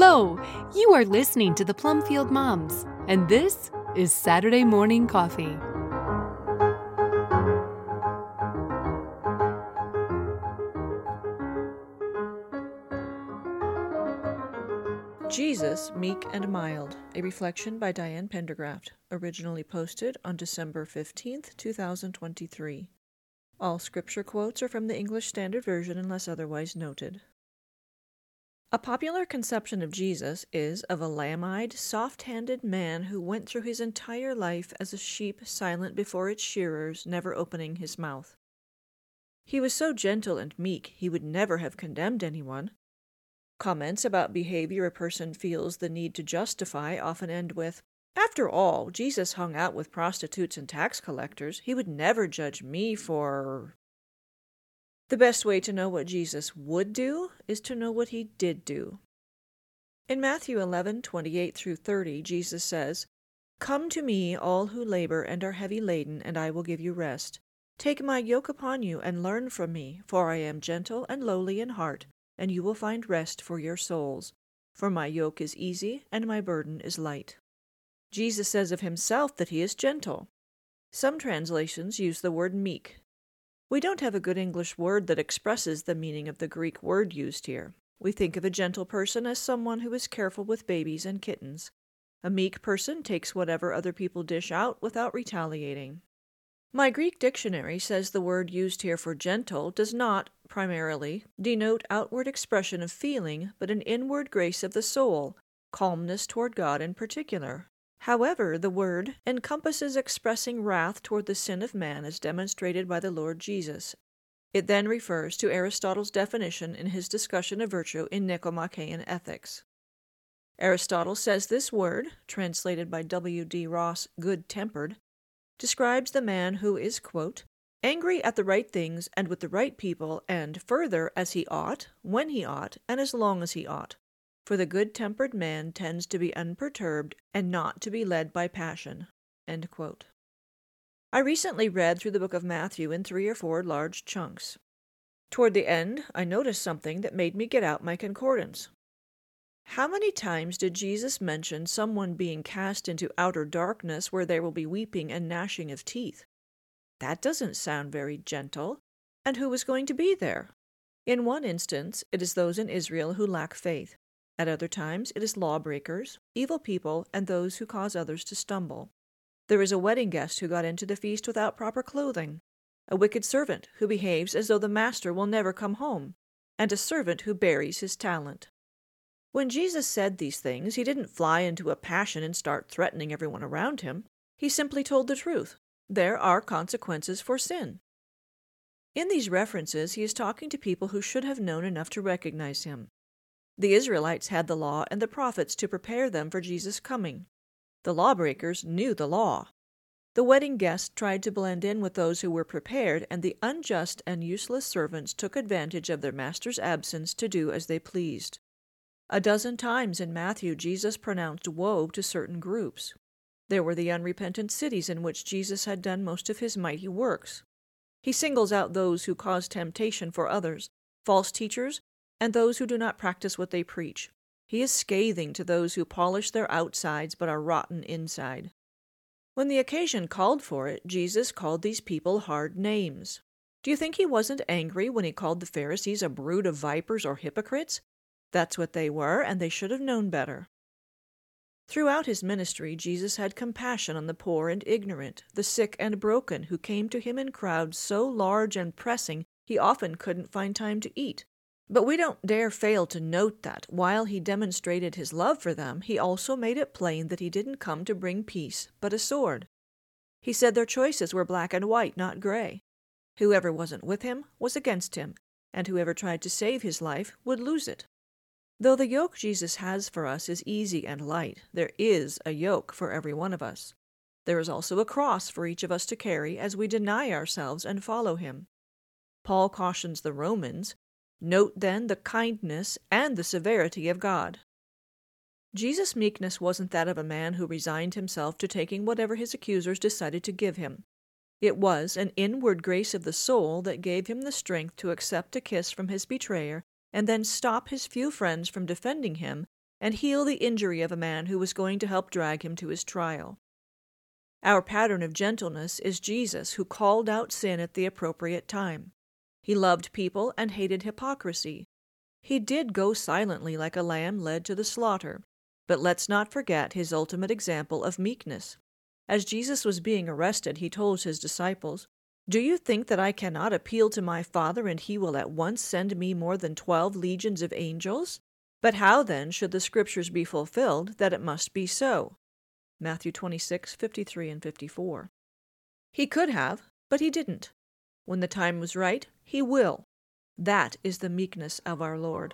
Hello! You are listening to the Plumfield Moms, and this is Saturday Morning Coffee. Jesus, Meek and Mild, a reflection by Diane Pendergraft, originally posted on December 15th, 2023. All scripture quotes are from the English Standard Version unless otherwise noted. A popular conception of Jesus is of a lamb eyed, soft handed man who went through his entire life as a sheep silent before its shearers, never opening his mouth. He was so gentle and meek he would never have condemned anyone. Comments about behavior a person feels the need to justify often end with, After all, Jesus hung out with prostitutes and tax collectors. He would never judge me for. The best way to know what Jesus would do is to know what he did do. In Matthew 11, 28 through 30, Jesus says, Come to me, all who labor and are heavy laden, and I will give you rest. Take my yoke upon you and learn from me, for I am gentle and lowly in heart and you will find rest for your souls. For my yoke is easy and my burden is light. Jesus says of himself that he is gentle. Some translations use the word meek. We don't have a good English word that expresses the meaning of the Greek word used here. We think of a gentle person as someone who is careful with babies and kittens. A meek person takes whatever other people dish out without retaliating. My Greek dictionary says the word used here for gentle does not, primarily, denote outward expression of feeling, but an inward grace of the soul, calmness toward God in particular. However, the word encompasses expressing wrath toward the sin of man as demonstrated by the Lord Jesus. It then refers to Aristotle's definition in his discussion of virtue in Nicomachean Ethics. Aristotle says this word, translated by W. D. Ross, good tempered, describes the man who is, quote, angry at the right things and with the right people, and further, as he ought, when he ought, and as long as he ought. For the good tempered man tends to be unperturbed and not to be led by passion. I recently read through the book of Matthew in three or four large chunks. Toward the end, I noticed something that made me get out my concordance. How many times did Jesus mention someone being cast into outer darkness where there will be weeping and gnashing of teeth? That doesn't sound very gentle. And who is going to be there? In one instance, it is those in Israel who lack faith. At other times, it is lawbreakers, evil people, and those who cause others to stumble. There is a wedding guest who got into the feast without proper clothing, a wicked servant who behaves as though the master will never come home, and a servant who buries his talent. When Jesus said these things, he didn't fly into a passion and start threatening everyone around him. He simply told the truth. There are consequences for sin. In these references, he is talking to people who should have known enough to recognize him. The Israelites had the law and the prophets to prepare them for Jesus' coming. The lawbreakers knew the law. The wedding guests tried to blend in with those who were prepared, and the unjust and useless servants took advantage of their master's absence to do as they pleased. A dozen times in Matthew, Jesus pronounced woe to certain groups. There were the unrepentant cities in which Jesus had done most of his mighty works. He singles out those who cause temptation for others, false teachers, and those who do not practice what they preach. He is scathing to those who polish their outsides but are rotten inside. When the occasion called for it, Jesus called these people hard names. Do you think he wasn't angry when he called the Pharisees a brood of vipers or hypocrites? That's what they were, and they should have known better. Throughout his ministry, Jesus had compassion on the poor and ignorant, the sick and broken, who came to him in crowds so large and pressing he often couldn't find time to eat. But we don't dare fail to note that, while he demonstrated his love for them, he also made it plain that he didn't come to bring peace, but a sword. He said their choices were black and white, not gray. Whoever wasn't with him was against him, and whoever tried to save his life would lose it. Though the yoke Jesus has for us is easy and light, there is a yoke for every one of us. There is also a cross for each of us to carry as we deny ourselves and follow him. Paul cautions the Romans Note then the kindness and the severity of God. Jesus' meekness wasn't that of a man who resigned himself to taking whatever his accusers decided to give him. It was an inward grace of the soul that gave him the strength to accept a kiss from his betrayer and then stop his few friends from defending him and heal the injury of a man who was going to help drag him to his trial. Our pattern of gentleness is Jesus, who called out sin at the appropriate time. He loved people and hated hypocrisy. He did go silently like a lamb led to the slaughter, but let's not forget his ultimate example of meekness. As Jesus was being arrested, he told his disciples, Do you think that I cannot appeal to my Father, and he will at once send me more than twelve legions of angels? But how then should the Scriptures be fulfilled that it must be so? Matthew 26, 53 and 54. He could have, but he didn't. When the time was right, he will. That is the meekness of our Lord.